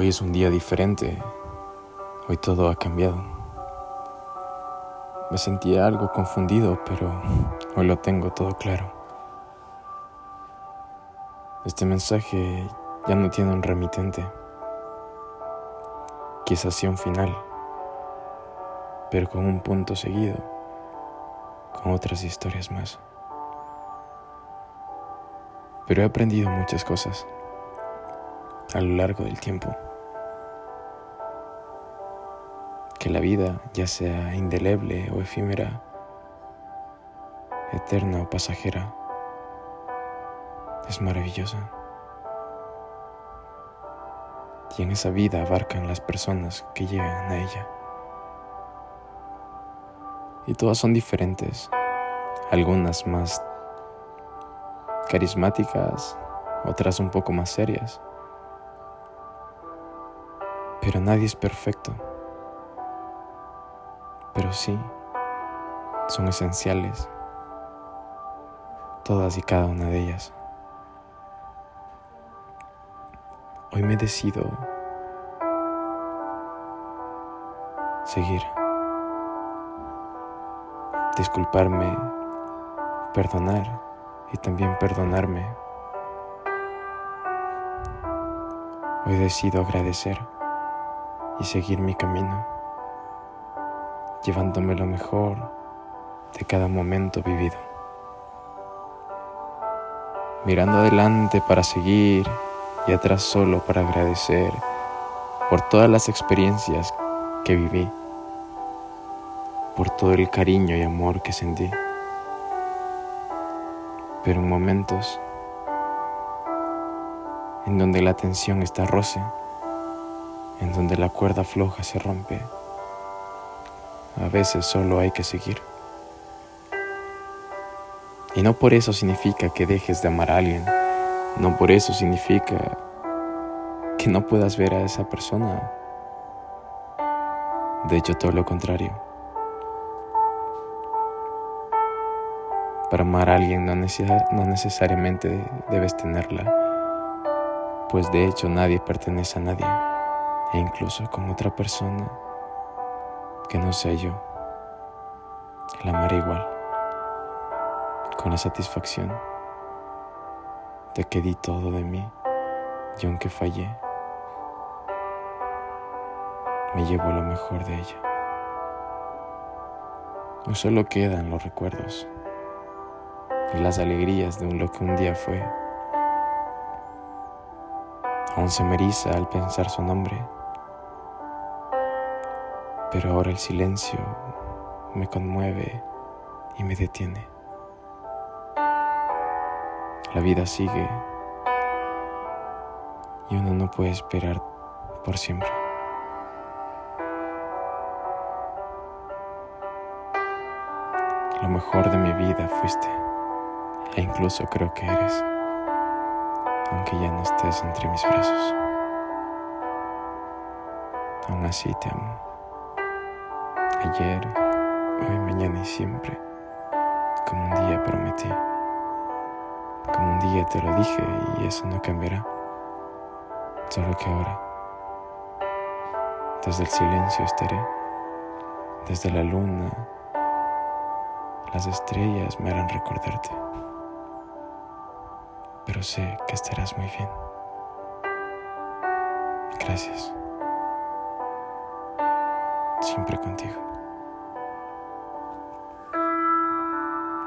Hoy es un día diferente. Hoy todo ha cambiado. Me sentía algo confundido, pero hoy lo tengo todo claro. Este mensaje ya no tiene un remitente. Quizás sea un final, pero con un punto seguido, con otras historias más. Pero he aprendido muchas cosas a lo largo del tiempo. La vida, ya sea indeleble o efímera, eterna o pasajera, es maravillosa. Y en esa vida abarcan las personas que llegan a ella. Y todas son diferentes, algunas más carismáticas, otras un poco más serias pero nadie es perfecto. Pero sí, son esenciales. Todas y cada una de ellas. Hoy me decido seguir. Disculparme, perdonar y también perdonarme. Hoy decido agradecer y seguir mi camino, llevándome lo mejor de cada momento vivido. Mirando adelante para seguir y atrás solo para agradecer por todas las experiencias que viví, por todo el cariño y amor que sentí. Pero en momentos en donde la tensión está roce, en donde la cuerda floja se rompe. A veces solo hay que seguir. Y no por eso significa que dejes de amar a alguien. No por eso significa que no puedas ver a esa persona. De hecho, todo lo contrario. Para amar a alguien no, no necesariamente debes tenerla, pues de hecho nadie pertenece a nadie e incluso con otra persona que no sea yo. La amaré igual, con la satisfacción de que di todo de mí y aunque fallé, me llevo lo mejor de ella. No solo quedan los recuerdos y las alegrías de lo que un día fue. Aún se me al pensar su nombre pero ahora el silencio me conmueve y me detiene. La vida sigue y uno no puede esperar por siempre. Lo mejor de mi vida fuiste e incluso creo que eres, aunque ya no estés entre mis brazos. Aún así te amo ayer, hoy, mañana y siempre, como un día prometí, como un día te lo dije y eso no cambiará, solo que ahora, desde el silencio estaré, desde la luna, las estrellas me harán recordarte, pero sé que estarás muy bien. Gracias. Siempre contigo.